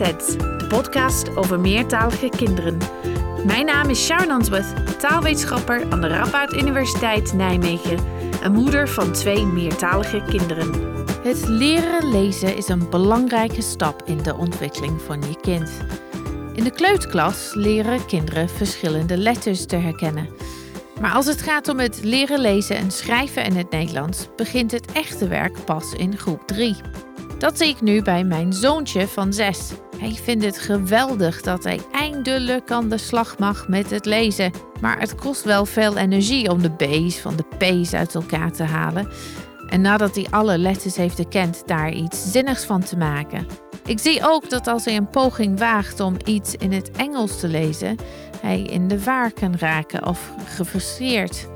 De podcast over meertalige kinderen. Mijn naam is Sharon Answorth, taalwetenschapper aan de Radboud Universiteit Nijmegen en moeder van twee meertalige kinderen. Het leren lezen is een belangrijke stap in de ontwikkeling van je kind. In de kleuterklas leren kinderen verschillende letters te herkennen. Maar als het gaat om het leren lezen en schrijven in het Nederlands, begint het echte werk pas in groep 3. Dat zie ik nu bij mijn zoontje van 6. Hij vindt het geweldig dat hij eindelijk aan de slag mag met het lezen. Maar het kost wel veel energie om de B's van de P's uit elkaar te halen. En nadat hij alle letters heeft gekend, daar iets zinnigs van te maken. Ik zie ook dat als hij een poging waagt om iets in het Engels te lezen, hij in de waar kan raken of gefrustreerd.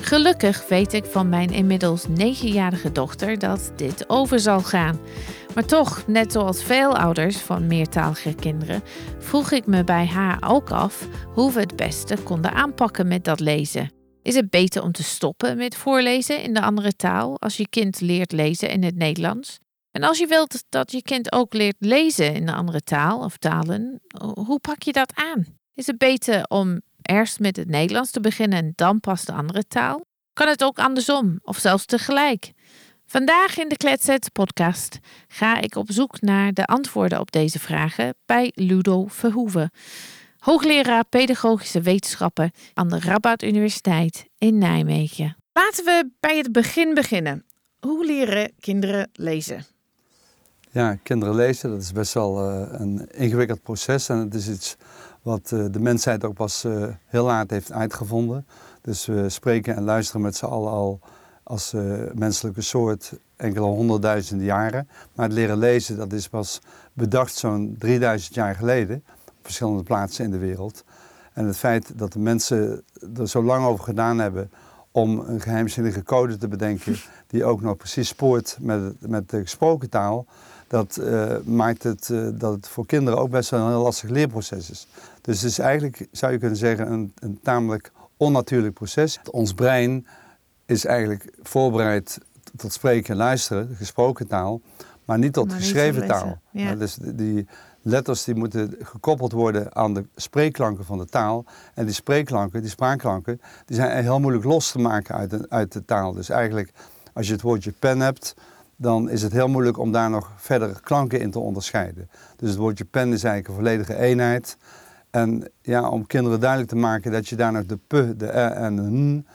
Gelukkig weet ik van mijn inmiddels negenjarige dochter dat dit over zal gaan. Maar toch, net zoals veel ouders van meertalige kinderen, vroeg ik me bij haar ook af hoe we het beste konden aanpakken met dat lezen. Is het beter om te stoppen met voorlezen in de andere taal als je kind leert lezen in het Nederlands? En als je wilt dat je kind ook leert lezen in een andere taal of talen, hoe pak je dat aan? Is het beter om eerst met het Nederlands te beginnen en dan pas de andere taal? Kan het ook andersom of zelfs tegelijk? Vandaag in de Kletset podcast ga ik op zoek naar de antwoorden op deze vragen bij Ludo Verhoeven, hoogleraar pedagogische wetenschappen aan de Rabat Universiteit in Nijmegen. Laten we bij het begin beginnen. Hoe leren kinderen lezen? Ja, kinderen lezen, dat is best wel uh, een ingewikkeld proces. En het is iets wat uh, de mensheid ook pas uh, heel laat heeft uitgevonden. Dus we spreken en luisteren met z'n allen al als menselijke soort enkele honderdduizenden jaren. Maar het leren lezen, dat is pas bedacht zo'n 3000 jaar geleden. Op verschillende plaatsen in de wereld. En het feit dat de mensen er zo lang over gedaan hebben om een geheimzinnige code te bedenken die ook nog precies spoort met, met de gesproken taal, dat uh, maakt het uh, dat het voor kinderen ook best wel een heel lastig leerproces is. Dus het is eigenlijk, zou je kunnen zeggen, een, een tamelijk onnatuurlijk proces. Ons brein is eigenlijk voorbereid tot spreken en luisteren, gesproken taal, maar niet tot maar geschreven taal. Ja. dus die letters die moeten gekoppeld worden aan de spreekklanken van de taal. En die spreekklanken, die spraakklanken, die zijn heel moeilijk los te maken uit de, uit de taal. Dus eigenlijk, als je het woordje pen hebt, dan is het heel moeilijk om daar nog verder klanken in te onderscheiden. Dus het woordje pen is eigenlijk een volledige eenheid. En ja, om kinderen duidelijk te maken dat je daar nog de p, de r en de n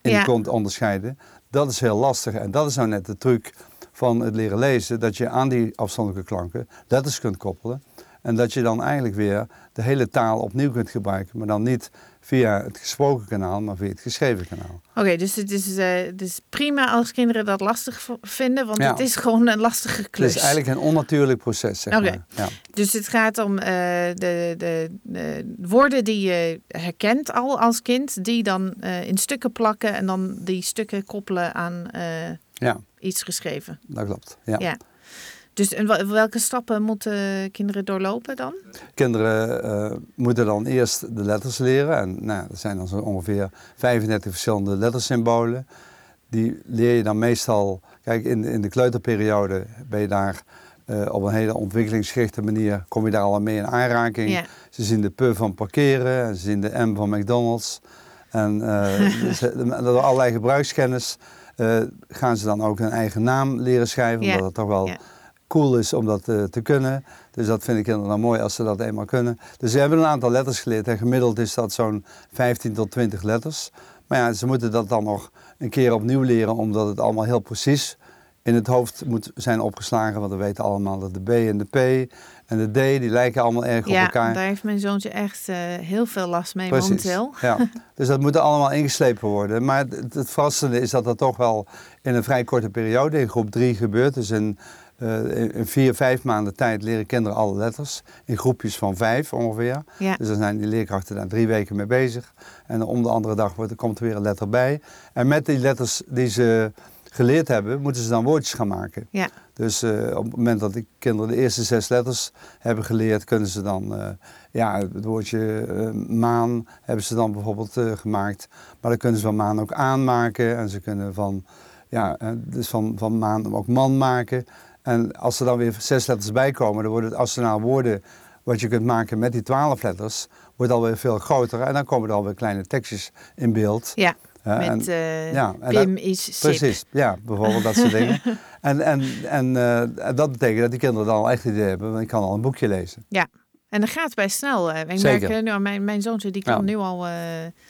in ja. kunt onderscheiden, dat is heel lastig. En dat is nou net de truc van het leren lezen, dat je aan die afstandelijke klanken letters kunt koppelen. En dat je dan eigenlijk weer de hele taal opnieuw kunt gebruiken, maar dan niet via het gesproken kanaal, maar via het geschreven kanaal. Oké, dus het is, uh, is prima als kinderen dat lastig vinden, want het is gewoon een lastige klus. Het is eigenlijk een onnatuurlijk proces, zeg okay. maar. Ja. Dus het gaat om uh, de, de, de, woorden die je herkent al als kind, die dan uh, in stukken plakken en dan die stukken koppelen aan ja. iets geschreven. Dat klopt, ja. ja. Dus en welke stappen moeten kinderen doorlopen dan? Kinderen uh, moeten dan eerst de letters leren. En nou, er zijn dan zo ongeveer 35 verschillende lettersymbolen. Die leer je dan meestal... Kijk, in, in de kleuterperiode ben je daar uh, op een hele ontwikkelingsgerichte manier... kom je daar al mee in aanraking. Ja. Ze zien de P van parkeren, ze zien de M van McDonald's. En uh, ze, door allerlei gebruikskennis gaan ze dan ook hun eigen naam leren schrijven. Ja. Omdat het toch wel... Ja cool is om dat uh, te kunnen. Dus dat vind ik dan mooi als ze dat eenmaal kunnen. Dus ze hebben een aantal letters geleerd en gemiddeld is dat zo'n 15 tot 20 letters. Maar ja, ze moeten dat dan nog een keer opnieuw leren, omdat het allemaal heel precies in het hoofd moet zijn opgeslagen. Want we weten allemaal dat de B en de P en de D, die lijken allemaal erg ja, op elkaar. Ja, daar heeft mijn zoontje echt uh, heel veel last mee Precies, momenteel. Ja, dus dat moet allemaal ingeslepen worden. Maar het, het verrassende is dat dat toch wel in een vrij korte periode in groep 3 gebeurt. Dus in uh, in vier, vijf maanden tijd leren kinderen alle letters. In groepjes van vijf ongeveer. Ja. Dus dan zijn die leerkrachten daar drie weken mee bezig. En om de andere dag wordt, komt er weer een letter bij. En met die letters die ze geleerd hebben, moeten ze dan woordjes gaan maken. Ja. Dus uh, op het moment dat de kinderen de eerste zes letters hebben geleerd, kunnen ze dan, uh, ja, het woordje maan hebben ze dan bijvoorbeeld gemaakt. Maar dan kunnen ze van maan ook aanmaken en ze kunnen van, ja, dus van, van maan ook man maken. En als er dan weer zes letters bij komen, dan wordt het arsenaal woorden wat je kunt maken met die twaalf letters, wordt alweer veel groter. En dan komen er alweer kleine tekstjes in beeld. Ja, met en- eh, ja, en Pim dat- is. Precies, ja, bijvoorbeeld dat soort dingen. En, en, en eh, dat betekent dat die kinderen dan al echt idee hebben, want ik kan al een boekje lezen. Ja, en dat gaat best snel. eh. Ik Zeker. merk nu aan mijn, mijn zoontje, die kan Ja. nu al...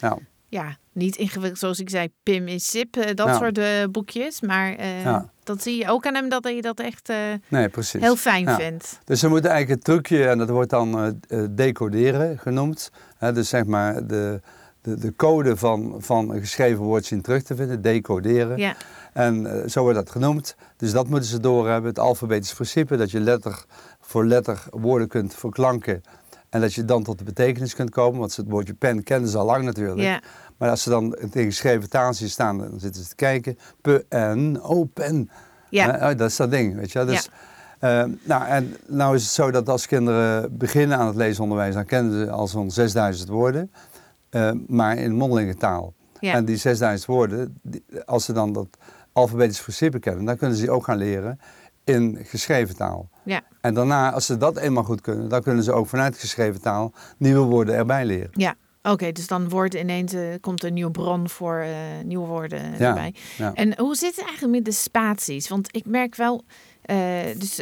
Ja, ja, niet ingewikkeld zoals ik zei, Pim is sip, eh, dat Ja. soort eh, boekjes. Maar eh, Ja. dat zie je ook aan hem, dat hij dat echt nee, heel fijn Ja. vindt. Dus ze moeten eigenlijk het trucje, en dat wordt dan decoderen genoemd. Dus zeg maar de, de, de code van, van een geschreven woord zien terug te vinden, decoderen. Ja, En zo wordt dat genoemd. Dus dat moeten ze doorhebben. Het alfabetisch principe, dat je letter voor letter woorden kunt verklanken. En dat je dan tot de betekenis kunt komen. Want het woordje pen kennen ze al lang natuurlijk. ja, Maar als ze dan in geschreven taal zien staan, dan zitten ze te kijken. Pen, oh pen. ja, dat is dat ding, weet je wel. Dus, eh, nou, en nou is het zo dat als kinderen beginnen aan het leesonderwijs, dan kennen ze al zo'n 6000 woorden. eh, maar in mondelinge taal. ja. En die 6000 woorden, die- als ze dan dat alfabetisch principe kennen, dan kunnen ze die ook gaan leren in geschreven taal. ja. En daarna, als ze dat eenmaal goed kunnen, dan kunnen ze ook vanuit geschreven taal nieuwe woorden erbij leren. Ja, oké, dus dan wordt ineens eh, komt een nieuwe bron voor eh, nieuwe woorden Ja, erbij. ja. En hoe zit het eigenlijk met de spaties? Want ik merk wel, eh, dus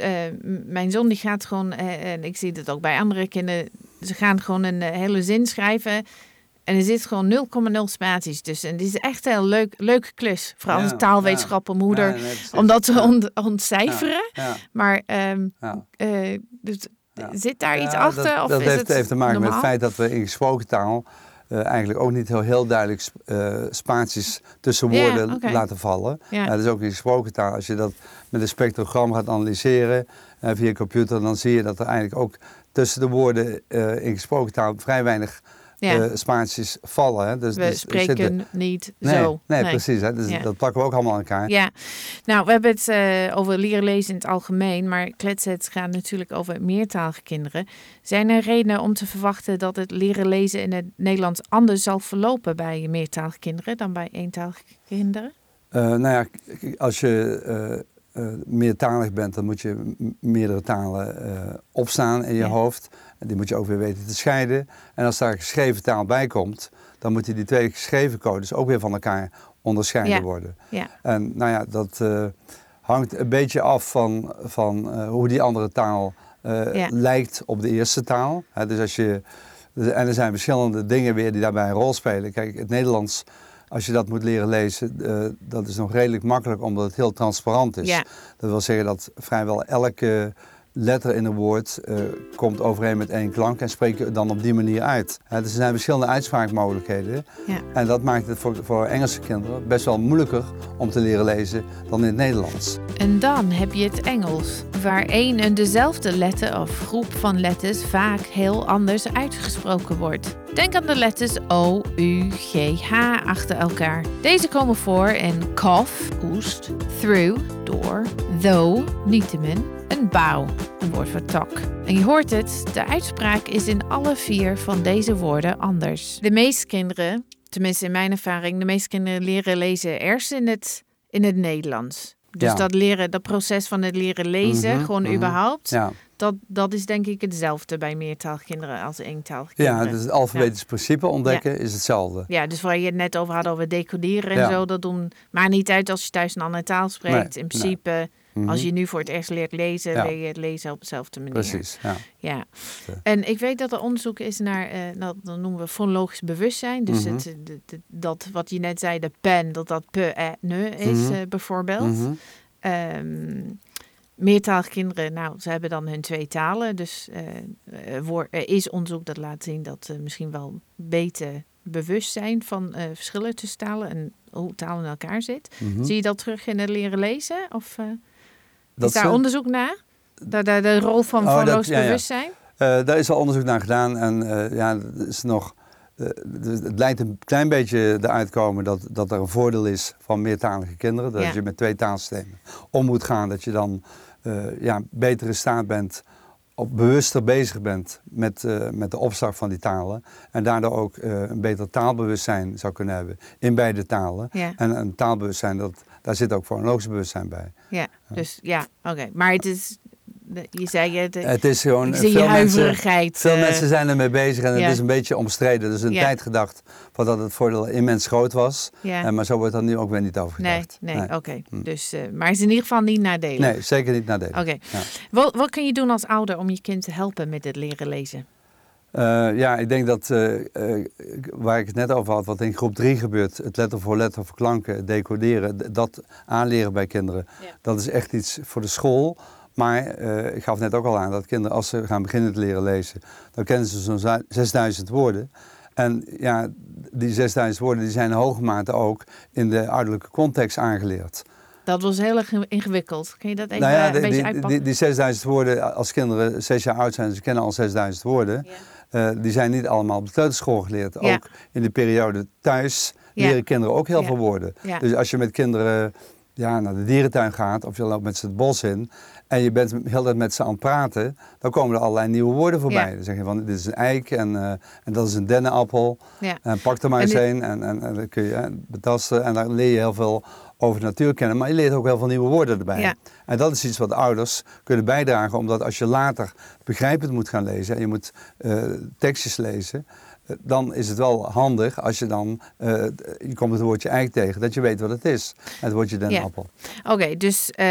mijn zoon die gaat gewoon, en ik zie het ook bij andere kinderen, ze gaan gewoon een hele zin schrijven. En er zit gewoon 0,0 spaties tussen. En dit is echt een heel leuk, leuke klus. Vooral Ja, als. Ja, nee, precies. Om dat te ont- ontcijferen. ja, Maar eh, dus, Ja. zit daar iets achter? Dat, of dat is heeft, het heeft te maken met het feit dat we in gesproken taal eh, eigenlijk ook niet heel, heel duidelijk sp- eh, spaties tussen woorden laten vallen. Ja. Ja, dus ook in gesproken taal, als je dat met een spectrogram gaat analyseren eh, via computer, dan zie je dat er eigenlijk ook tussen de woorden eh, in gesproken taal vrij weinig Ja. eh, spaties vallen. Hè. Dus, we dus spreken zitten- niet nee, zo. Nee, precies. Hè. Dus Ja. Dat plakken we ook allemaal aan elkaar. Ja, nou, we hebben het eh, over leren lezen in het algemeen, maar kletset gaat natuurlijk over meertalige kinderen. Zijn er redenen om te verwachten dat het leren lezen in het Nederlands anders zal verlopen bij meertalige kinderen dan bij eentalige kinderen? Eh, nou ja, als je meertalig bent, dan moet je meerdere talen eh, opstaan in je Ja. hoofd. Die moet je ook weer weten te scheiden. En als daar geschreven taal bij komt, dan moeten die twee geschreven codes ook weer van elkaar onderscheiden Ja. worden. Ja, En nou ja, dat eh, hangt een beetje af van, van eh, hoe die andere taal eh, Ja. lijkt op de eerste taal. Hè, dus als je, en er zijn verschillende dingen weer die daarbij een rol spelen. Kijk, het Nederlands, als je dat moet leren lezen, dat is nog redelijk makkelijk omdat het heel transparant is. Dat wil zeggen dat vrijwel elke letter in een woord eh, komt overeen met één klank en spreek je dan op die manier uit. Dus er zijn verschillende uitspraakmogelijkheden. ja. En dat maakt het voor, voor Engelse kinderen best wel moeilijker om te leren lezen dan in het Nederlands. En dan heb je het Engels, waar één en dezelfde letter of groep van letters vaak heel anders uitgesproken wordt. Denk aan de letters O, U, G, H achter elkaar. Deze komen voor in cough, hoest, through, door, though, niettemin, en bow, een woord voor tak. En je hoort het, de uitspraak is in alle vier van deze woorden anders. De meeste kinderen, tenminste in mijn ervaring, de meeste kinderen leren lezen eerst in het, in het Nederlands. Dus Ja. dat leren, dat proces van het leren lezen, Mhm, gewoon mhm. überhaupt, Ja, dat, dat is denk ik hetzelfde bij meertalige kinderen als eentalige kinderen. ja dus het alfabetisch principe ontdekken is hetzelfde. Ja, dus waar je het net over had, over decoderen en zo, dat doen. Maar niet uit als je thuis een andere taal spreekt. Nee, In principe, Mhm. als je nu voor het eerst leert lezen, Ja. leer je het lezen op dezelfde manier. Precies, ja. Ja. Ja. En ik weet dat er onderzoek is naar, eh dat, dat noemen we fonologisch bewustzijn. Dus Mhm. het, de- de- dat wat je net zei, de pen, dat dat pe, e, ne is Mhm. eh, bijvoorbeeld. Ehm, meertalige kinderen, nou, ze hebben dan hun twee talen. Dus eh, eh, er is onderzoek dat laat zien dat ze misschien wel beter bewust zijn van eh, verschillen tussen talen en hoe taal in elkaar zit. Mhm. Zie je dat terug in het leren lezen? Of eh, Dat is daar onderzoek naar? De, de, de rol van Oh, dat- fonologisch ja, bewustzijn? Eh, daar is al onderzoek naar gedaan en eh, ja, het is nog. eh, dus het lijkt een klein beetje eruit komen dat, dat er een voordeel is van meertalige kinderen. Dat Ja. je met twee taalsystemen om moet gaan. Dat je dan eh, ja, beter in staat bent, op bewuster bezig bent met, eh, met de opstart van die talen. En daardoor ook eh, een beter taalbewustzijn zou kunnen hebben in beide talen. Ja. En een taalbewustzijn dat daar zit ook fonologisch bewustzijn bij. Ja, dus ja, oké. Maar het is, je zei het, Het is gewoon, je veel mensen, huiverigheid. veel eh, mensen zijn ermee bezig en ja. het is een beetje omstreden. Is een Ja. tijd gedacht van dat het voordeel immens groot was. ja. Eh, maar zo wordt er nu ook weer niet over nee, gedacht. nee, oké. Hm. Dus, eh, maar het is in ieder geval niet nadelig. Nee, zeker niet nadelig. Oké. Wat, wat kun je doen als ouder om je kind te helpen met het leren lezen? Ja, ik denk dat waar ik het net over had, wat in groep 3 gebeurt, het letter voor letter voor klanken, het decoderen, dat aanleren bij kinderen, Ja. dat is echt iets voor de school. Maar eh, ik gaf net ook al aan dat kinderen, als ze gaan beginnen te leren lezen, dan kennen ze zo'n zu- 6000 woorden. En ja, die 6000 woorden die zijn in hoge mate ook in de ouderlijke context aangeleerd. Dat was heel erg ingewikkeld. Kun je dat even nou ja, een die, beetje die, uitpakken? die, die 6000 woorden, als kinderen zes jaar oud zijn, ze kennen al 6000 woorden. Ja. Eh, die zijn niet allemaal op de kleuterschool geleerd. Ja. Ook in de periode thuis Ja. leren kinderen ook heel Ja. veel woorden. Ja. Dus als je met kinderen ja, naar de dierentuin gaat of je loopt met ze het bos in en je bent heel tijd met ze aan het praten, dan komen er allerlei nieuwe woorden voorbij. Ja. Dan zeg je van dit is een eik en, eh, en dat is een dennenappel. Ja. En pak er maar En eens een en, en, en dan kun je eh, betasten en dan leer je heel veel over de natuur kennen. Maar je leert ook heel veel nieuwe woorden erbij. Ja. En dat is iets wat ouders kunnen bijdragen, omdat als je later begrijpend moet gaan lezen en je moet eh, tekstjes lezen, dan is het wel handig als je dan, eh, je komt het woordje eik tegen, dat je weet wat het is. Het woordje dennenappel. Oké, dus eh,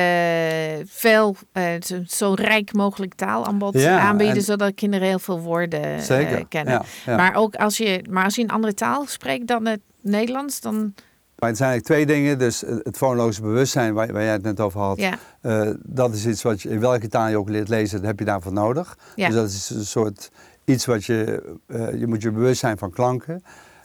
veel, eh, zo, zo rijk mogelijk taalaanbod Ja, aanbieden, en- zodat kinderen heel veel woorden Zeker. kennen. Ja. Maar ook als je, maar als je een andere taal spreekt dan het Nederlands, dan Maar het zijn eigenlijk twee dingen. Dus het fonologisch bewustzijn, waar, waar jij het net over had, ja, dat is iets wat je in welke taal je ook leert lezen, dat heb je daarvoor nodig. Ja. Dus dat is een soort iets wat je, eh, je moet je bewust zijn van klanken.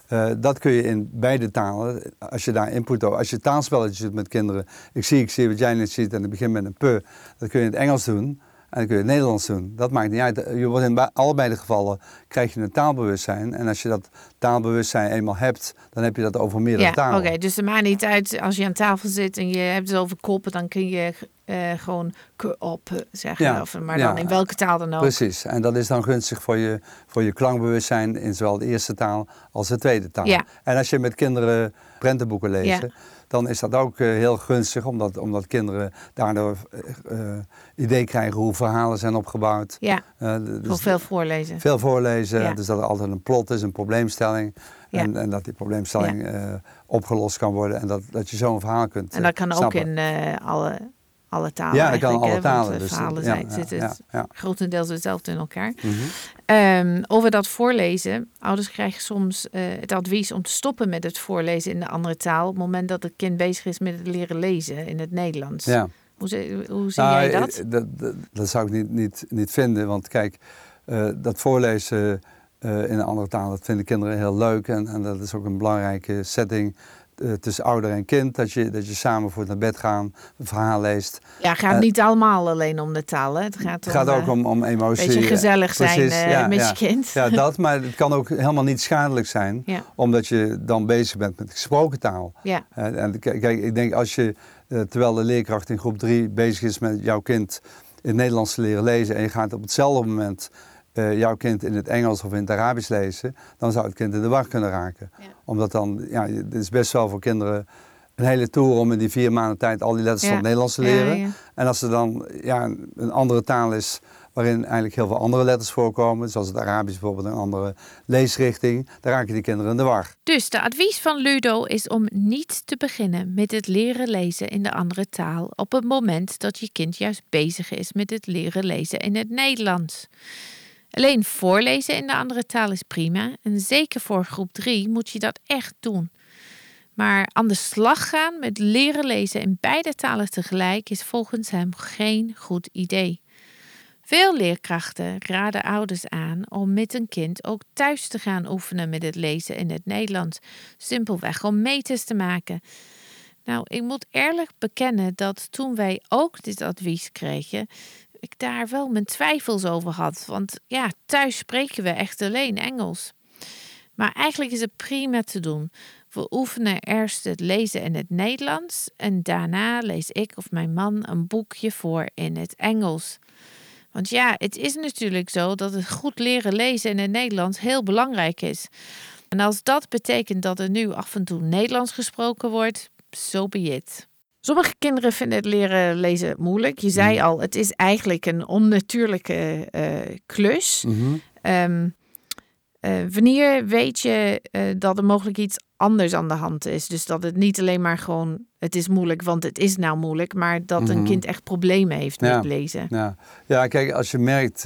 Eh, dat kun je in beide talen, als je daar input over, als je taalspelletjes doet met kinderen. Ik zie, ik zie wat jij net ziet en ik begin met een pu. Dat kun je in het Engels doen en dan kun je in het Nederlands doen. Dat maakt niet uit. Je wordt in be- allebei de gevallen krijg je een taalbewustzijn. En als je dat taalbewustzijn eenmaal hebt, dan heb je dat over meerdere ja talen. oké. Dus het maakt niet uit als je aan tafel zit en je hebt het over koppen, dan kun je eh, gewoon op zeggen. Ja, Of, maar ja. dan in welke taal dan ook. Precies, en dat is dan gunstig voor je, voor je klankbewustzijn in zowel de eerste taal als de tweede taal. Ja. En als je met kinderen prentenboeken lezen, Ja. dan is dat ook eh, heel gunstig, omdat, omdat kinderen daardoor eh, idee krijgen hoe verhalen zijn opgebouwd. Ja, d- gewoon dus veel voorlezen. veel voorlezen, dus dat er altijd een plot is, een probleemstelling. Ja. En, en dat die probleemstelling opgelost kan worden en dat, dat je zo een verhaal kunt En dat kan ook in alle, alle talen Ja, dat kan alle hè, talen. Dus, verhalen ja, zijn, zitten ja, ja. grotendeels hetzelfde in elkaar. Mhm. Ehm, over dat voorlezen. Ouders krijgen soms eh, het advies om te stoppen met het voorlezen in de andere taal. op het moment dat het kind bezig is met het leren lezen in het Nederlands. Ja. Hoe, zie- hoe zie Nou, jij eh, dat? Dat, dat, dat zou ik niet, niet, niet vinden. Want kijk, eh, dat voorlezen in een andere taal, dat vinden kinderen heel leuk. En, en dat is ook een belangrijke setting tussen ouder en kind. Dat je, dat je samen voor naar bed gaan, een verhaal leest. Ja, het gaat eh, niet allemaal alleen om de taal. Hè? Het gaat, Het ook eh, om, om emotie. een beetje eh, gezellig zijn eh, ja, met ja. je kind. Ja, dat, maar het kan ook helemaal niet schadelijk zijn. Ja. Omdat je dan bezig bent met gesproken taal. Ja. En, kijk, ik denk als je, eh, terwijl de leerkracht in groep 3 bezig is met jouw kind in het Nederlands te leren lezen en je gaat op hetzelfde moment eh, jouw kind in het Engels of in het Arabisch lezen, dan zou het kind in de war kunnen raken. Ja. Omdat dan, ja, het is best wel voor kinderen een hele tour om in die vier maanden tijd al die letters van het Nederlands te leren. En als er dan ja, een andere taal is waarin eigenlijk heel veel andere letters voorkomen, zoals het Arabisch bijvoorbeeld een andere leesrichting, dan raken die kinderen in de war. Dus de advies van Ludo is om niet te beginnen met het leren lezen in de andere taal op het moment dat je kind juist bezig is met het leren lezen in het Nederlands. Alleen voorlezen in de andere taal is prima en zeker voor groep 3 moet je dat echt doen. Maar aan de slag gaan met leren lezen in beide talen tegelijk is volgens hem geen goed idee. Veel leerkrachten raden ouders aan om met een kind ook thuis te gaan oefenen met het lezen in het Nederlands, simpelweg om meters te maken. Nou, ik moet eerlijk bekennen dat toen wij ook dit advies kregen, ik daar wel mijn twijfels over had. Want ja, thuis spreken we echt alleen Engels. Maar eigenlijk is het prima te doen. We oefenen eerst het lezen in het Nederlands en daarna lees ik of mijn man een boekje voor in het Engels. Want ja, het is natuurlijk zo dat het goed leren lezen in het Nederlands heel belangrijk is. En als dat betekent dat er nu af en toe Nederlands gesproken wordt, so be it. Sommige kinderen vinden het leren lezen moeilijk. Je zei Mhm. al, het is eigenlijk een onnatuurlijke eh, klus. Mhm. Ehm, eh, wanneer weet je eh, dat er mogelijk iets anders aan de hand is? Dus dat het niet alleen maar gewoon, het is moeilijk, want het is nou moeilijk, maar dat een Mhm. kind echt problemen heeft Ja. met lezen. Ja. ja, kijk, als je merkt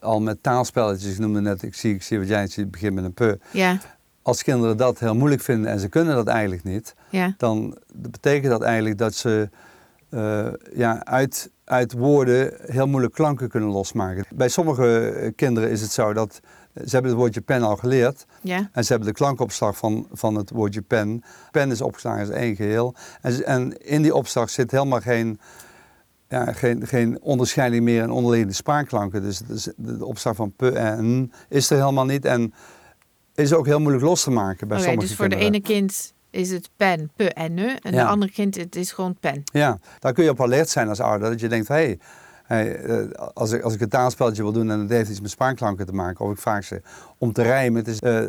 al met taalspelletjes, ik noemde net, ik zie, ik zie wat jij het begint met een pu. Ja, Als kinderen dat heel moeilijk vinden en ze kunnen dat eigenlijk niet, ja, dan betekent dat eigenlijk dat ze eh, ja, uit, uit woorden heel moeilijk klanken kunnen losmaken. Bij sommige eh, kinderen is het zo dat ze hebben het woordje pen al geleerd ja. en ze hebben de klankopslag van, van het woordje pen. Pen is opgeslagen als één geheel. En, en in die opslag zit helemaal geen, ja, geen, geen onderscheiding meer in onderliggende spraakklanken. Dus, dus de, opslag van p en is er helemaal niet. En is ook heel moeilijk los te maken bij sommige dus voor de kinderen. ene kind is het pen, pe en ne. En de andere kind, het is gewoon pen. Ja, daar kun je op alert zijn als ouder. Dat je denkt, hé, hey, hey, eh, als, ik, als ik een taalspelletje wil doen en het heeft iets met spraakklanken te maken, of ik vraag ze om te rijmen. Het is, eh,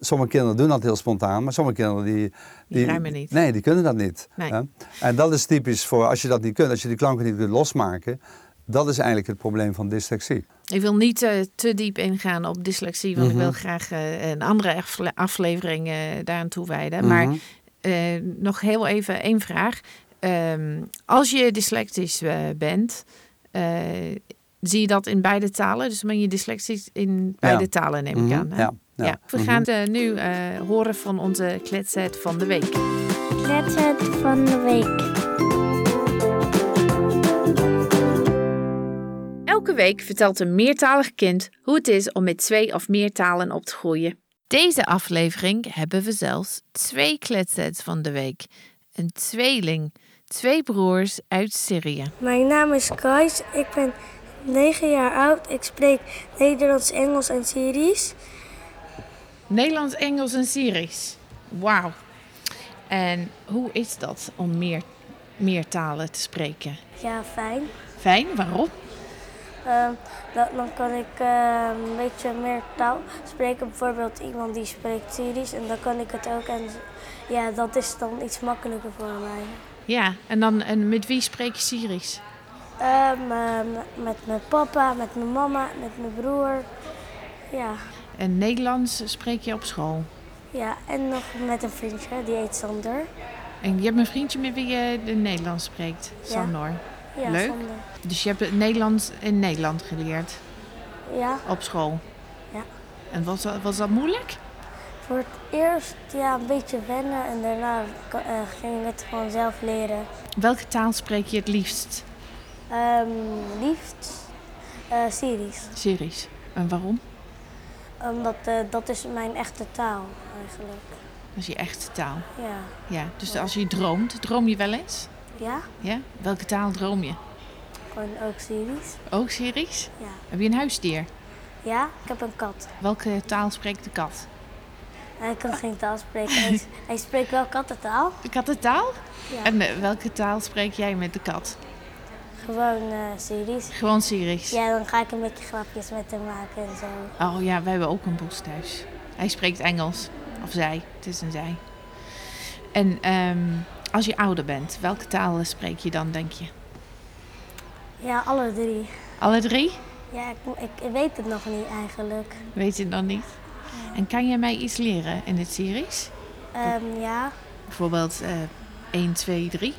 sommige kinderen doen dat heel spontaan, maar sommige kinderen die... Die rijmen niet. Nee, die kunnen dat niet. Nee. hè. En dat is typisch voor, als je dat niet kunt, als je die klanken niet kunt losmaken, dat is eigenlijk het probleem van dyslexie. Ik wil niet eh, te diep ingaan op dyslexie, want Mhm. ik wil graag eh, een andere afle- aflevering eh daaraan toewijden. Maar Mhm. eh, nog heel even één vraag. Ehm, als je dyslectisch eh, bent, eh, zie je dat in beide talen? Dus ben je dyslectisch in beide talen, neem ik Mhm. aan. Hè? Ja, ja. Ja, we Mhm. gaan het nu eh, horen van onze kletset van de week. Kletset van de week. Elke week vertelt een meertalig kind hoe het is om met twee of meer talen op te groeien. Deze aflevering hebben we zelfs twee kletsets van de week. Een tweeling, twee broers uit Syrië. Mijn naam is Kais. Ik ben 9 jaar oud. Ik spreek Nederlands, Engels en Syrisch. Nederlands, Engels en Syrisch. Wauw. En hoe is dat om meer, meer talen te spreken? Ja, fijn. Fijn, waarom? Ehm, dat, dan kan ik ehm, een beetje meer taal spreken. Bijvoorbeeld iemand die spreekt Syrisch en dan kan ik het ook. En ja, dat is dan iets makkelijker voor mij. Ja, en dan en met wie spreek je Syrisch? Ehm, met mijn papa, met mijn mama, met mijn broer. Ja. En Nederlands spreek je op school. ja, en nog met een vriendje, die heet Sander. En je hebt een vriendje met wie je de Nederlands spreekt, Ja. Sandor. Ja, Leuk. Sander. Dus je hebt het Nederlands in Nederland geleerd Ja, op school. Ja. En was dat, was dat moeilijk? voor het eerst ja, een beetje wennen en daarna eh, ging ik het gewoon zelf leren. Welke taal spreek je het liefst? Ehm, liefst eh, Syrisch, Syrisch. En waarom? omdat eh, dat is mijn echte taal eigenlijk. Dat is je echte taal. Ja. Ja, dus als je droomt, droom je wel eens? Ja, Ja? Welke taal droom je? Gewoon ook Syrisch. Ook Syrisch? Ja. Heb je een huisdier? ja, ik heb een kat. Welke taal spreekt de kat? Hij kan geen taal spreken. Hij, hij spreekt wel kattentaal. Kattentaal? Ja. En eh, welke taal spreek jij met de kat? Gewoon eh, Syrisch. Gewoon Syrisch. Ja, dan ga ik een beetje grapjes met hem maken en zo. Oh ja, wij hebben ook een bos thuis. Hij spreekt Engels. Of zij. Het is een zij. En ehm, als je ouder bent, welke talen spreek je dan, denk je? Ja, alle drie. Alle drie? Ja, ik, ik weet het nog niet eigenlijk. Weet je het nog niet? En kan je mij iets leren in het Syrisch? Ehm, ja, Bijvoorbeeld eh 1, 2, 3?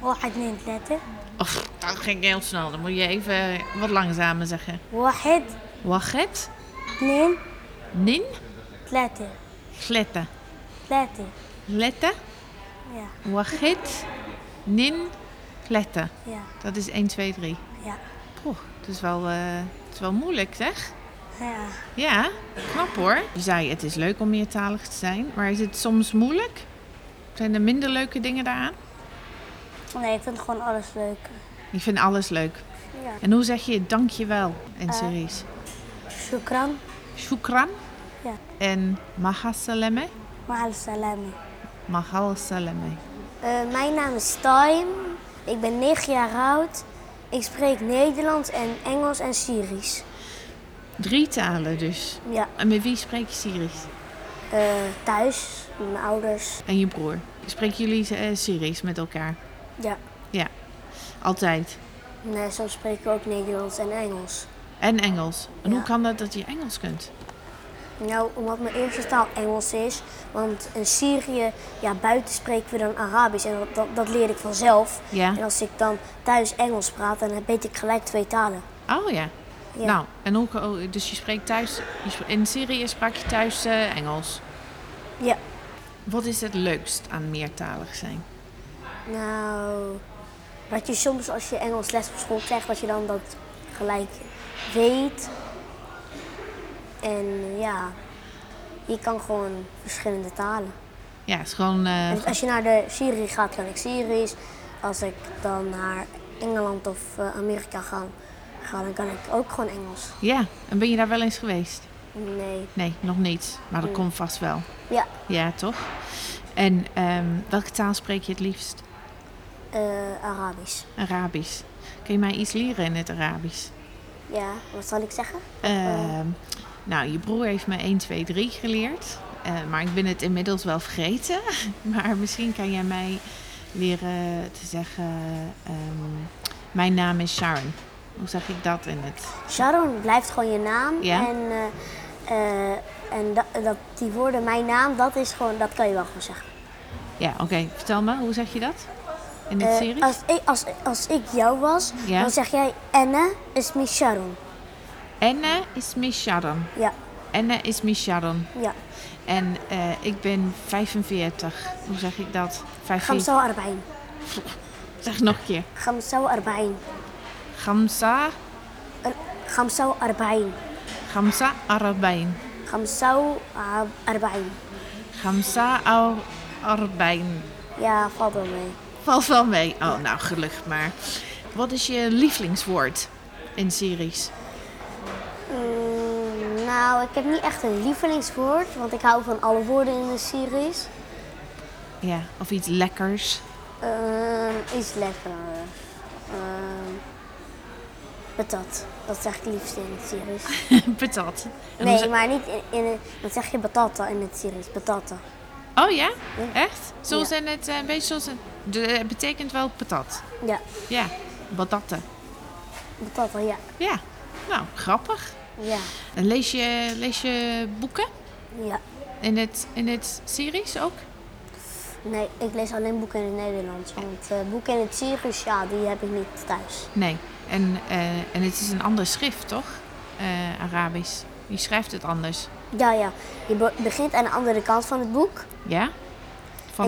واحد اثنين ثلاثة Of, dat ging heel snel. Dan moet je even wat langzamer zeggen. واحد Wachet, اثنين nin, ثلاثة glette. ثلاثة Lette, Ja, wachet, nin, glette. ja, Dat is 1, 2, 3. ja. Poeh, het is wel, eh, het is wel moeilijk, zeg. Ja, Ja, knap hoor. Je zei het is leuk om meertalig te zijn, maar is het soms moeilijk? Zijn er minder leuke dingen daaraan? nee, ik vind gewoon alles leuk. Ik vind alles leuk. Ja. En hoe zeg je dankjewel in Eh. Syrisch? Shukran, Shukran Ja. en mahasaleme. ma'al salami. Mahasaleme. Uh, mijn naam is Taim. Ik ben 9 jaar oud. Ik spreek Nederlands en Engels en Syrisch. Drie talen dus. Ja, En met wie spreek je Syrisch? eh, thuis, met mijn ouders. En je broer. Spreken jullie eh, Syrisch met elkaar? Ja. Ja, altijd. Nee, soms spreek ik ook Nederlands en Engels. En Engels. En hoe kan dat dat je Engels kunt? Nou, omdat mijn eerste taal Engels is. Want in Syrië, ja, buiten spreken we dan Arabisch. En dat, dat, leer ik vanzelf. Ja. En als ik dan thuis Engels praat, dan weet ik gelijk twee talen. Oh ja. Ja. Nou, en hoe, oh, dus je spreekt thuis, in Syrië sprak je thuis eh, Engels. Ja. Wat is het leukst aan meertalig zijn? Nou, wat je soms als je Engels les op school krijgt, dat je dan dat gelijk weet. En ja, je kan gewoon verschillende talen. Ja, het is gewoon... eh, als je naar de Syrië gaat, kan ik Syrisch. Als ik dan naar Engeland of eh, Amerika ga, ga, dan kan ik ook gewoon Engels. ja, en ben je daar wel eens geweest? Nee. Nee, nog niet. Maar dat Nee. komt vast wel. Ja, Ja, toch? En ehm, welke taal spreek je het liefst? eh, Arabisch. Arabisch. Kun je mij iets leren in het Arabisch? Ja, wat zal ik zeggen? Ehm, nou, je broer heeft me 1, 2, 3 geleerd. Eh, maar ik ben het inmiddels wel vergeten. maar misschien kan jij mij leren te zeggen... ehm, mijn naam is Sharon. Hoe zeg ik dat in het... Sharon blijft gewoon je naam. Ja. En, eh, eh, en dat, dat, die woorden, mijn naam, dat is gewoon, dat kan je wel gewoon zeggen. Ja, oké. Vertel me, hoe zeg je dat? In het Eh, series? als, ik, als, als ik jou was, Ja. dan zeg jij Enne is mi Sharon. Enne is Miss Sharon. Ja, Enne is Miss Sharon. ja. En eh, ik ben 45. Hoe zeg ik dat? 45. Gamsa arba'in. Zeg nog een keer. Gamsa arba'in. Gamsa, Gamsa arba'in. Gamsa Arabain. Gamsa arba'in. Gamsa al Arbein. Ja, valt wel mee. Valt wel mee. Oh, nou gelukkig maar. Wat is je lievelingswoord in series? Nou, ik heb niet echt een lievelingswoord, want ik hou van alle woorden in de series. Ja, of iets lekkers. Ehm, iets lekker. Ehm patat. Dat zeg ik liefst in de series. Patat. En Nee, maar niet in, in wat zeg je batata in het series? Batata. Oh ja? Echt? Zoals Ja. in het, eh, een beetje zoals het, de, het betekent wel patat. Ja, Ja, batatte. batata, ja. Ja, nou, grappig. Ja, En lees je, lees je boeken ja. in het, in het series ook? Nee, ik lees alleen boeken in het Nederlands. Want eh, boeken in het series, ja, die heb ik niet thuis. Nee. En, eh, en het is een ander schrift, toch? Eh, Arabisch. Je schrijft het anders. Ja, ja. Je be- begint aan de andere kant van het boek. Ja? En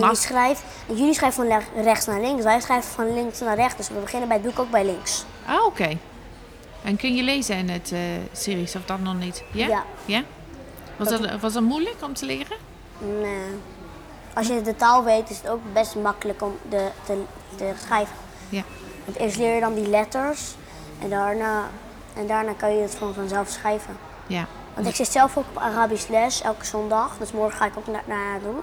je Vanaf. schrijft, en jullie schrijven van rechts naar links, wij schrijven van links naar rechts. Dus we beginnen bij het boek ook bij links. Ah, oké. En kun je lezen in het eh, series of dat nog niet? Ja? Ja. Ja? Was Dat- was dat moeilijk om te leren? Nee. Als je de taal weet, is het ook best makkelijk om de, te, te schrijven. Ja. Want eerst leer je dan die letters en daarna, en daarna kan je het gewoon vanzelf schrijven. Ja. Want ik zit zelf ook op Arabisch les elke zondag. Dus morgen ga ik ook naar, naar naartoe,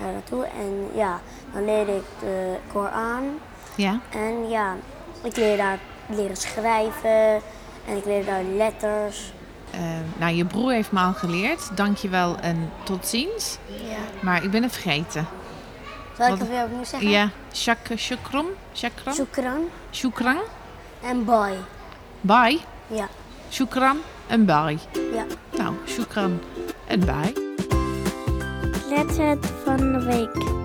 daar naartoe. En ja, dan leer ik de Koran. Ja? En ja, ik leer daar leren schrijven. En ik leer daar letters. Eh, nou, je broer heeft me al geleerd. Dankjewel en tot ziens. Ja. Maar ik ben het vergeten. Zal ik Wat- het weer opnieuw zeggen? Ja, shak, shukram, shakram, Shukran shukran, en bye. bye, Ja, shukran en bye. ja. Nou, shukran en bye. Letter van de week.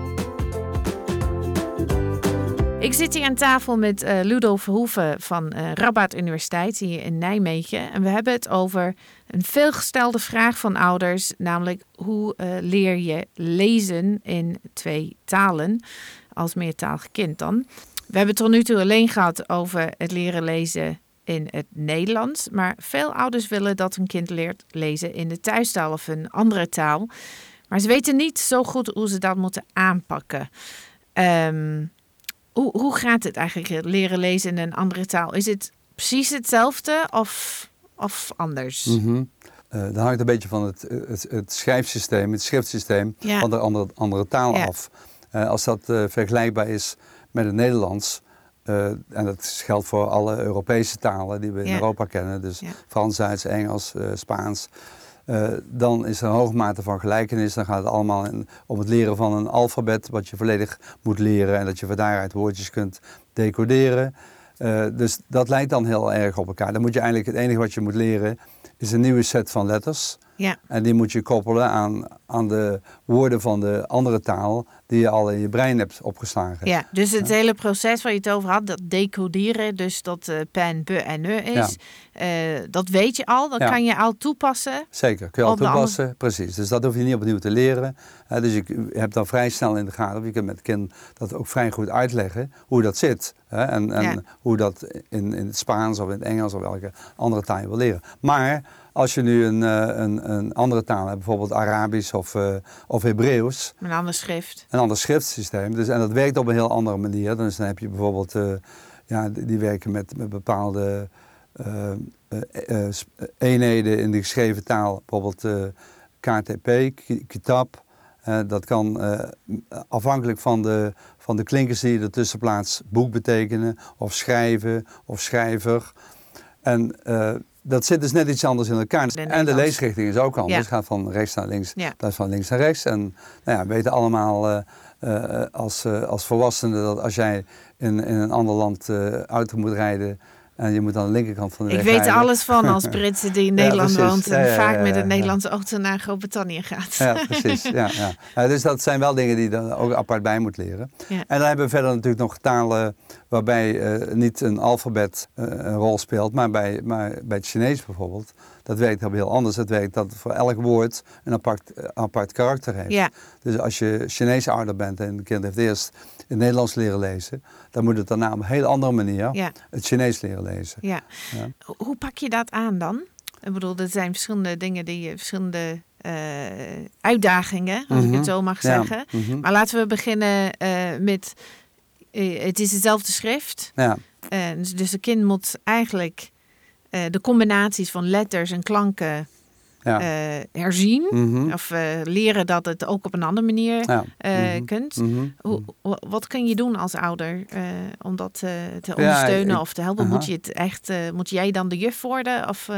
Ik zit hier aan tafel met eh, Ludo Verhoeven van eh Rabat Universiteit hier in Nijmegen. En we hebben het over een veelgestelde vraag van ouders, namelijk hoe eh, leer je lezen in twee talen als meertalig kind dan? We hebben het tot nu toe alleen gehad over het leren lezen in het Nederlands, maar veel ouders willen dat een kind leert lezen in de thuistaal of een andere taal. Maar ze weten niet zo goed hoe ze dat moeten aanpakken. Ehm, hoe, hoe gaat het eigenlijk het leren lezen in een andere taal? Is het precies hetzelfde of, of anders? Mhm. Eh, dat hangt een beetje van het, het, het schrijfsysteem, het schriftsysteem Ja. van de andere, andere taal Ja. af. Eh, als dat eh, vergelijkbaar is met het Nederlands, eh, en dat geldt voor alle Europese talen die we in Ja. Europa kennen, dus. Frans, Duits, Engels, eh, Spaans, eh, dan is er een hoge mate van gelijkenis. Dan gaat het allemaal om het leren van een alfabet, wat je volledig moet leren en dat je van daaruit woordjes kunt decoderen. Uh, dus dat lijkt dan heel erg op elkaar. Dan moet je eigenlijk het enige wat je moet leren is een nieuwe set van letters. Ja. En die moet je koppelen aan, aan de woorden van de andere taal die je al in je brein hebt opgeslagen. Ja, dus het hele proces waar je het over had, dat decoderen, dus dat uh, pen, be en ne is, ja. uh, dat weet je al, dat Ja. kan je al toepassen. Zeker, kun je al toepassen. Precies. Dus dat hoef je niet opnieuw te leren. Dus je hebt dan vrij snel in de gaten. of Je kunt met het kind dat ook vrij goed uitleggen hoe dat zit. En en hoe dat in, in het Spaans of in het Engels of welke andere taal je wil leren. Maar als je nu een, eh, een, een andere taal hebt, bijvoorbeeld Arabisch of, eh, of Hebreeuws, een ander schrift. een ander schriftsysteem. Dus, en dat werkt op een heel andere manier. Dus dan heb je bijvoorbeeld, eh, ja, die werken met, met bepaalde eenheden in de geschreven taal. Bijvoorbeeld KTP, ki- kitab. Eh, dat kan afhankelijk van de, van de klinkers die je ertussen plaatst, boek betekenen, of schrijven, of schrijver. En dat zit dus net iets anders in elkaar. De en de leesrichting is ook anders. Ja. Het gaat van rechts naar links, Ja. plaats van links naar rechts. En nou ja, we weten allemaal eh, eh, als, eh, als volwassenen dat als jij in, in een ander land auto moet rijden en je moet aan de linkerkant van de Ik weg weet er rijden. alles van als Britse die in Ja, Nederland precies. woont en Ja, ja, vaak met een. Nederlandse auto naar Groot-Brittannië gaat. Ja, precies. Ja, ja. Dus dat zijn wel dingen die je dan ook apart bij moet leren. En dan hebben we verder natuurlijk nog talen waarbij eh, niet een alfabet eh, een rol speelt, maar bij, maar bij het Chinees bijvoorbeeld. Dat werkt heel, heel anders. Het werkt dat voor elk woord een apart, eh, apart karakter heeft. Ja, Dus als je Chinees ouder bent en het kind heeft eerst het Nederlands leren lezen, dan moet het daarna op een heel andere manier ja, het Chinees leren lezen. ja. Ja. Ho- Hoe pak je dat aan dan? Ik bedoel, er zijn verschillende dingen die je, verschillende eh, uitdagingen, als ik Mhm. het zo mag zeggen. mhm. Maar laten we beginnen eh, met, het is hetzelfde schrift. ja. Dus- dus de kind moet eigenlijk eh, de combinaties van letters en klanken ja. eh, herzien. Mhm. Of eh, leren dat het ook op een andere manier ja. Mhm. kunt. Mhm. Hoe, wat kun je doen als ouder om dat te Ja, ondersteunen ik- of te helpen? Moet, je het echt, moet jij dan de juf worden? Of,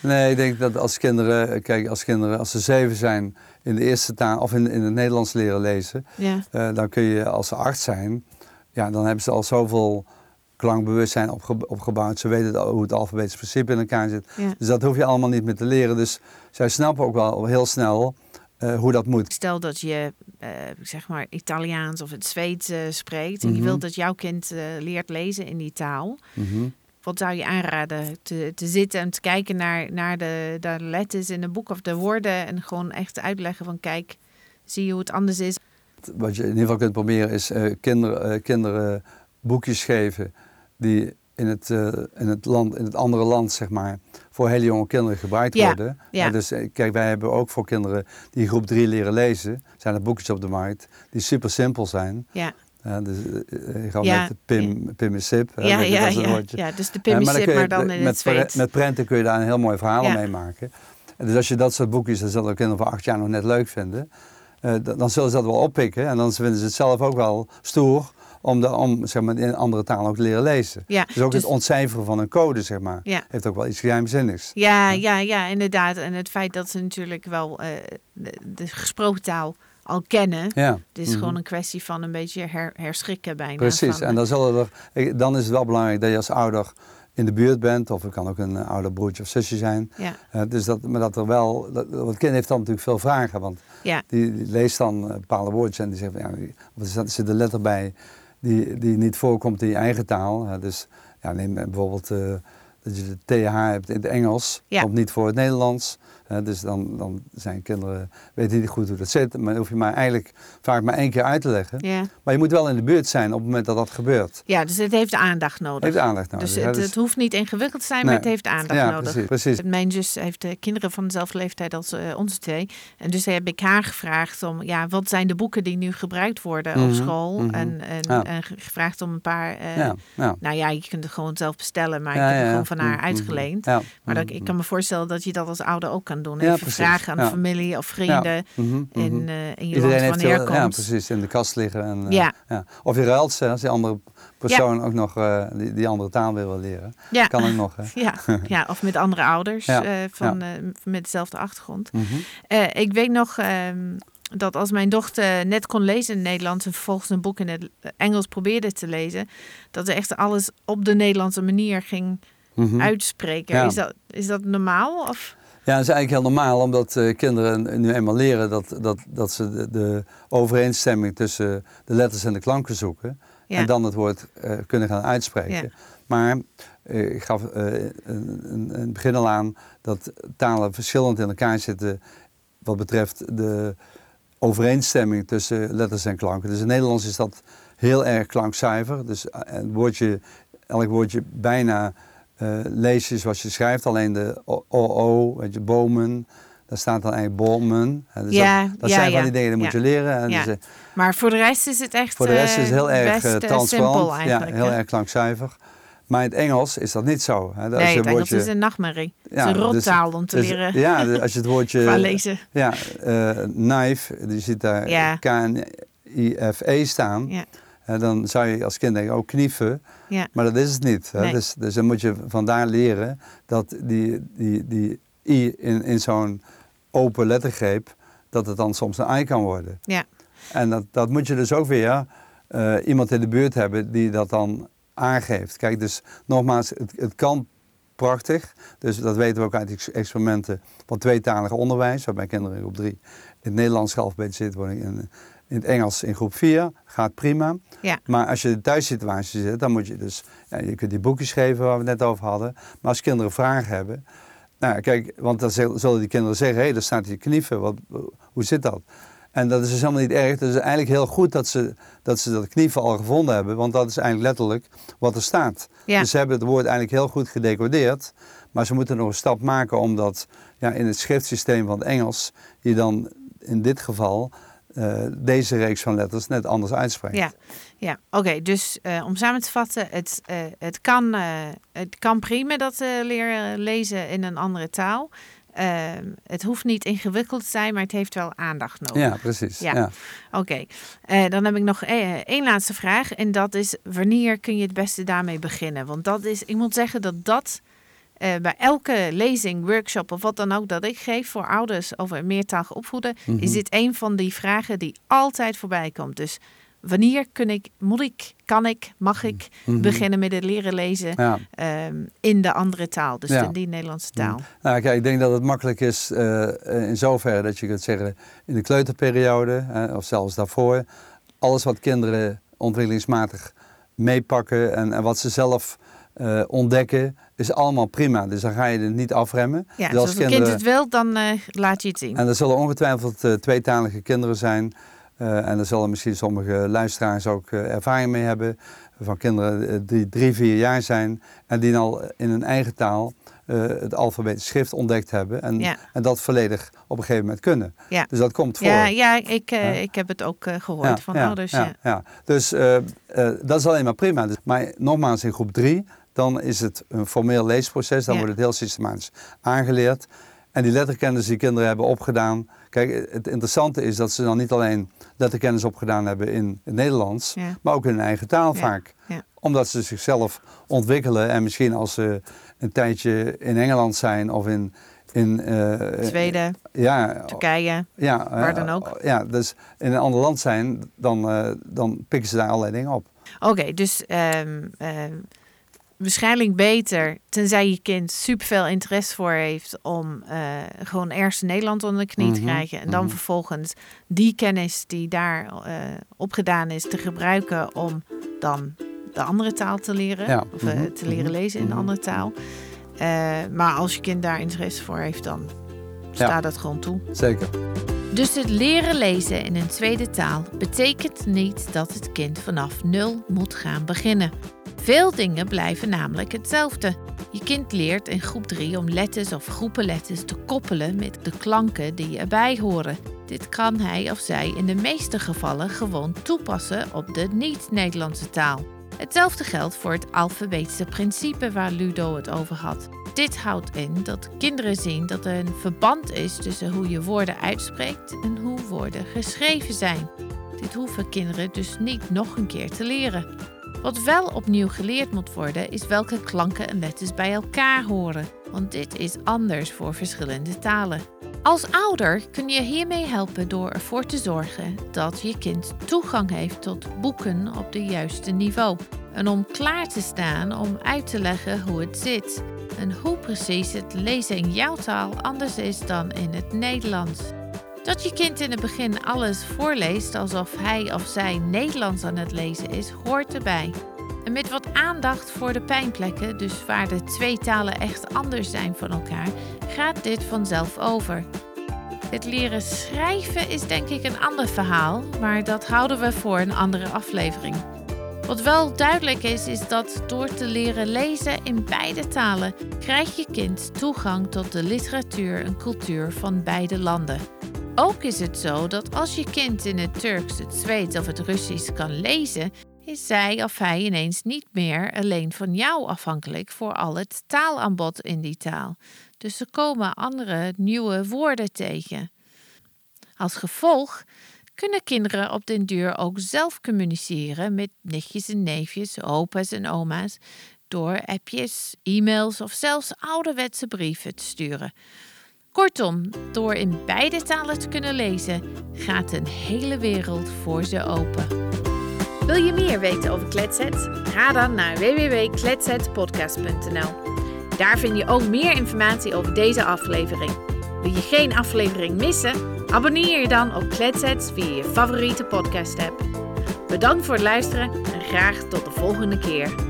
Nee, ik denk dat als kinderen, kijk, als kinderen, als ze zeven zijn in de eerste taal of in, in het Nederlands leren lezen, dan kun je als ze acht zijn, ja, dan hebben ze al zoveel klankbewustzijn opge- opgebouwd. Ze weten hoe het alfabetisch principe in elkaar zit. ja. Dus dat hoef je allemaal niet meer te leren. Dus zij snappen ook wel heel snel eh, hoe dat moet. Stel dat je eh, zeg maar Italiaans of het Zweeds eh, spreekt en je Mhm. wilt dat jouw kind leert lezen in die taal. Mhm. Wat zou je aanraden? Te, te zitten en te kijken naar, naar de, de letters in een boek of de woorden en gewoon echt uitleggen van kijk, zie je hoe het anders is? Wat je in ieder geval kunt proberen is kinderen, kinderen boekjes geven die in het, eh, in, het land, in het andere land, zeg maar, voor hele jonge kinderen gebruikt Ja, worden. ja. En dus eh, kijk, wij hebben ook voor kinderen die groep 3 leren lezen, zijn er boekjes op de markt die super simpel zijn. Ja, dus eh, eh, gewoon Ja, met Pim, Pim en Sip. ja, ja, dat is ja, ja. Dus de kun maar, dan in met, het met prenten kun je daar een heel mooi verhaal Ja. mee maken. En dus als je dat soort boekjes, dat zullen kinderen van acht jaar nog net leuk vinden, dan zullen ze dat wel oppikken. En dan vinden ze het zelf ook wel stoer om, de, om zeg maar, in andere taal ook te leren lezen. Ja, Dus ook dus- het ontcijferen van een code, zeg maar, Ja. heeft ook wel iets geheimzinnigs. Ja, ja, ja, inderdaad. En het feit dat ze natuurlijk wel eh, de, de gesproken taal al kennen. Ja. Het is Mhm. gewoon een kwestie van een beetje her, herschrikken bijna. Precies, van, en dan, zullen er, dan is het wel belangrijk dat je als ouder in de buurt bent, of het kan ook een eh, ouder broertje of zusje zijn. Ja, Eh, dus dat, maar dat er wel, dat, want het kind heeft dan natuurlijk veel vragen, want ja, die, die leest dan eh, bepaalde woordjes en die zegt, van, ja, die- of er zit- er een letter bij die, die niet voorkomt in je eigen taal. dus ja, neem bijvoorbeeld eh, dat je de TH hebt in het Engels, Ja. komt niet voor het Nederlands. Dus dan, dan zijn kinderen, weten niet goed hoe dat zit, maar hoef je maar eigenlijk vaak maar één keer uit te leggen. ja. Maar je moet wel in de buurt zijn op het moment dat dat gebeurt. ja, dus het heeft aandacht nodig. Heeft aandacht nodig. dus het, Dus- het hoeft niet ingewikkeld te zijn, Nee. maar het heeft aandacht ja, nodig. precies, precies. Mijn zus heeft eh, kinderen van dezelfde leeftijd als eh, onze twee. En dus heb ik haar gevraagd om, ja, wat zijn de boeken die nu gebruikt worden op Mhm, school? mhm. En, en, Ja. en ge- gevraagd om een paar, Ja, ja. nou ja, je kunt het gewoon zelf bestellen, maar ik heb het gewoon van haar Mhm, uitgeleend. Ja. Maar dat, ik kan me voorstellen dat je dat als ouder ook kan kan doen. Ja, Even precies. vragen aan familie of vrienden. Mhm, mhm. in, eh, in je Iedereen land van heeft herkomst. ja, precies, in de kast liggen. En, eh, Ja. Of je ruilt ze, als die andere persoon ook nog eh, die, die andere taal weer wil leren. Ja. Kan ook nog. Hè. Ja, ja, of met andere ouders van, met dezelfde achtergrond. Mhm. Ik weet nog ehm, dat als mijn dochter net kon lezen in het Nederlands en vervolgens een boek in het Engels probeerde te lezen, dat ze echt alles op de Nederlandse manier ging uitspreken. Ja. Is, dat, is dat normaal? Of? Ja, dat is eigenlijk heel normaal, omdat eh, kinderen nu eenmaal leren dat, dat, dat ze de, de overeenstemming tussen de letters en de klanken zoeken. Ja. En dan het woord eh, kunnen gaan uitspreken. Ja. Maar eh, ik gaf in, het begin al aan dat talen verschillend in elkaar zitten wat betreft de overeenstemming tussen letters en klanken. Dus in het Nederlands is dat heel erg klankzuiver. Dus het woordje, elk woordje bijna lees je zoals je schrijft. Alleen de OO, weet je, bomen, daar staat dan eigenlijk bomen. Dus Ja, dat, dat ja, zijn van die dingen, die moet je leren. Dus, eh, Maar voor de rest is het echt voor de rest is het heel eh, erg best, eh, eh, transparant. simpel eigenlijk. ja, heel hè? erg klankzuiver. Maar in het Engels is dat niet zo. Hè. Als Nee, je het Engels woordje- is een nachtmerrie. het Ja, is een dus- rottaal om te dus- leren Ja, als je het woordje... lezen. Ja, eh, knife, die zit daar Ja. K-N-I-F-E staan. Ja. Dan zou je als kind denken, oh knieven. Ja. Maar dat is het niet. Hè. Nee. Dus, dus dan moet je vandaar leren dat die, die, die I in, in zo'n open lettergreep, dat het dan soms een I kan worden. Ja. En dat, dat moet je dus ook weer eh, iemand in de buurt hebben die dat dan aangeeft. Kijk, dus nogmaals, het, het kan prachtig. Dus dat weten we ook uit ex- experimenten van tweetalig onderwijs, waarbij kinderen in groep 3 in het Nederlands alfabet zitten, worden in het Engels in groep 4. Gaat prima. Ja. Maar als je in de thuissituatie zit, dan moet je dus, ja, je kunt die boekjes geven waar we het net over hadden. Maar als kinderen vragen hebben, nou kijk, want dan zul- zullen die kinderen zeggen, hé, hey, daar staat hier knieven, wat, hoe zit dat? En dat is dus helemaal niet erg. Het is eigenlijk heel goed dat ze dat, ze dat knieven al gevonden hebben, want dat is eigenlijk letterlijk wat er staat. Ja. Dus ze hebben het woord eigenlijk heel goed gedecodeerd, maar ze moeten nog een stap maken omdat ja, in het schriftsysteem van het Engels je dan in dit geval eh, deze reeks van letters net anders uitspreekt. Ja, ja. oké. dus eh, om samen te vatten, het, eh, het, kan, het kan prima dat leren lezen in een andere taal. Ehm, het hoeft niet ingewikkeld te zijn, maar het heeft wel aandacht nodig. Ja, precies. Ja. Ja. Oké, dan heb ik nog één laatste vraag. En dat is, wanneer kun je het beste daarmee beginnen? Want dat is, ik moet zeggen dat dat eh, bij elke lezing, workshop of wat dan ook dat ik geef voor ouders over meertalig opvoeden, Mhm. is dit een van die vragen die altijd voorbij komt. Dus wanneer kun ik, moet ik, kan ik, mag ik Mhm. beginnen met het leren lezen Ja. ehm, in de andere taal, dus Ja. in die Nederlandse taal? Nou, kijk, ik denk dat het makkelijk is eh, in zoverre dat je kunt zeggen in de kleuterperiode, eh, of zelfs daarvoor, alles wat kinderen ontwikkelingsmatig meepakken en, en wat ze zelf eh, ontdekken, is allemaal prima. Dus dan ga je het niet afremmen. Ja, Dus dus als een kind het wil, dan eh, laat je het zien. En er zullen ongetwijfeld eh, tweetalige kinderen zijn. eh, en er zullen misschien sommige luisteraars ook ervaring mee hebben. Van kinderen die drie, vier jaar zijn. En die al in hun eigen taal het alfabetisch schrift ontdekt hebben. En, Ja. en dat volledig op een gegeven moment kunnen. Ja. Dus dat komt voor. Ja, ja ik, ik heb het ook eh, gehoord van ouders. Ja. Ja, ja. Dus dat is alleen maar prima. Dus, maar nogmaals, in groep drie, dan is het een formeel leesproces. Dan Ja. wordt het heel systematisch aangeleerd. En die letterkennis die kinderen hebben opgedaan. Kijk, het interessante is dat ze dan niet alleen letterkennis opgedaan hebben in het Nederlands, Ja. maar ook in hun eigen taal Ja, vaak. Omdat ze zichzelf ontwikkelen en misschien als ze een tijdje in Engeland zijn of in. in eh, Zweden, ja, Turkije. ja, Waar eh, dan ook. Ja, dus in een ander land zijn, dan, eh, dan pikken ze daar allerlei dingen op. Oké, dus ehm, ehm, waarschijnlijk beter, tenzij je kind superveel interesse voor heeft om eh, gewoon eerst Nederland onder de knie te Mhm, krijgen. En dan mhm. vervolgens die kennis die daar eh opgedaan is te gebruiken om dan de andere taal te leren. Ja, Of eh, mhm, te leren lezen in een andere taal. Eh, maar als je kind daar interesse voor heeft, dan staat dat gewoon toe. Zeker. Dus het leren lezen in een tweede taal betekent niet dat het kind vanaf nul moet gaan beginnen. Veel dingen blijven namelijk hetzelfde. Je kind leert in groep 3 om letters of groepen letters te koppelen met de klanken die erbij horen. Dit kan hij of zij in de meeste gevallen gewoon toepassen op de niet-Nederlandse taal. Hetzelfde geldt voor het alfabetische principe waar Ludo het over had. dit houdt in dat kinderen zien dat er een verband is tussen hoe je woorden uitspreekt en hoe woorden geschreven zijn. Dit hoeven kinderen dus niet nog een keer te leren. Wat wel opnieuw geleerd moet worden, is welke klanken en letters bij elkaar horen, want dit is anders voor verschillende talen. Als ouder kun je hiermee helpen door ervoor te zorgen dat je kind toegang heeft tot boeken op de juiste niveau. En om klaar te staan om uit te leggen hoe het zit en hoe precies het lezen in jouw taal anders is dan in het Nederlands. Dat je kind in het begin alles voorleest alsof hij of zij Nederlands aan het lezen is, hoort erbij. En met wat aandacht voor de pijnplekken, dus waar de twee talen echt anders zijn van elkaar, gaat dit vanzelf over. Het leren schrijven is denk ik een ander verhaal, maar dat houden we voor een andere aflevering. Wat wel duidelijk is, is dat door te leren lezen in beide talen krijgt je kind toegang tot de literatuur en cultuur van beide landen. Ook is het zo dat als je kind in het Turks, het Zweeds of het Russisch kan lezen, is zij of hij ineens niet meer alleen van jou afhankelijk voor al het taalaanbod in die taal. Dus er komen andere nieuwe woorden tegen. Als gevolg kunnen kinderen op den duur ook zelf communiceren met nichtjes en neefjes, opa's en oma's door appjes, e-mails of zelfs ouderwetse brieven te sturen. Kortom, door in beide talen te kunnen lezen, gaat een hele wereld voor ze open. Wil je meer weten over Kletset? Ga dan naar www.kletsetpodcast.nl. Daar vind je ook meer informatie over deze aflevering. Wil je geen aflevering missen? Abonneer je dan op Kletsets via je favoriete podcast app. Bedankt voor het luisteren en graag tot de volgende keer.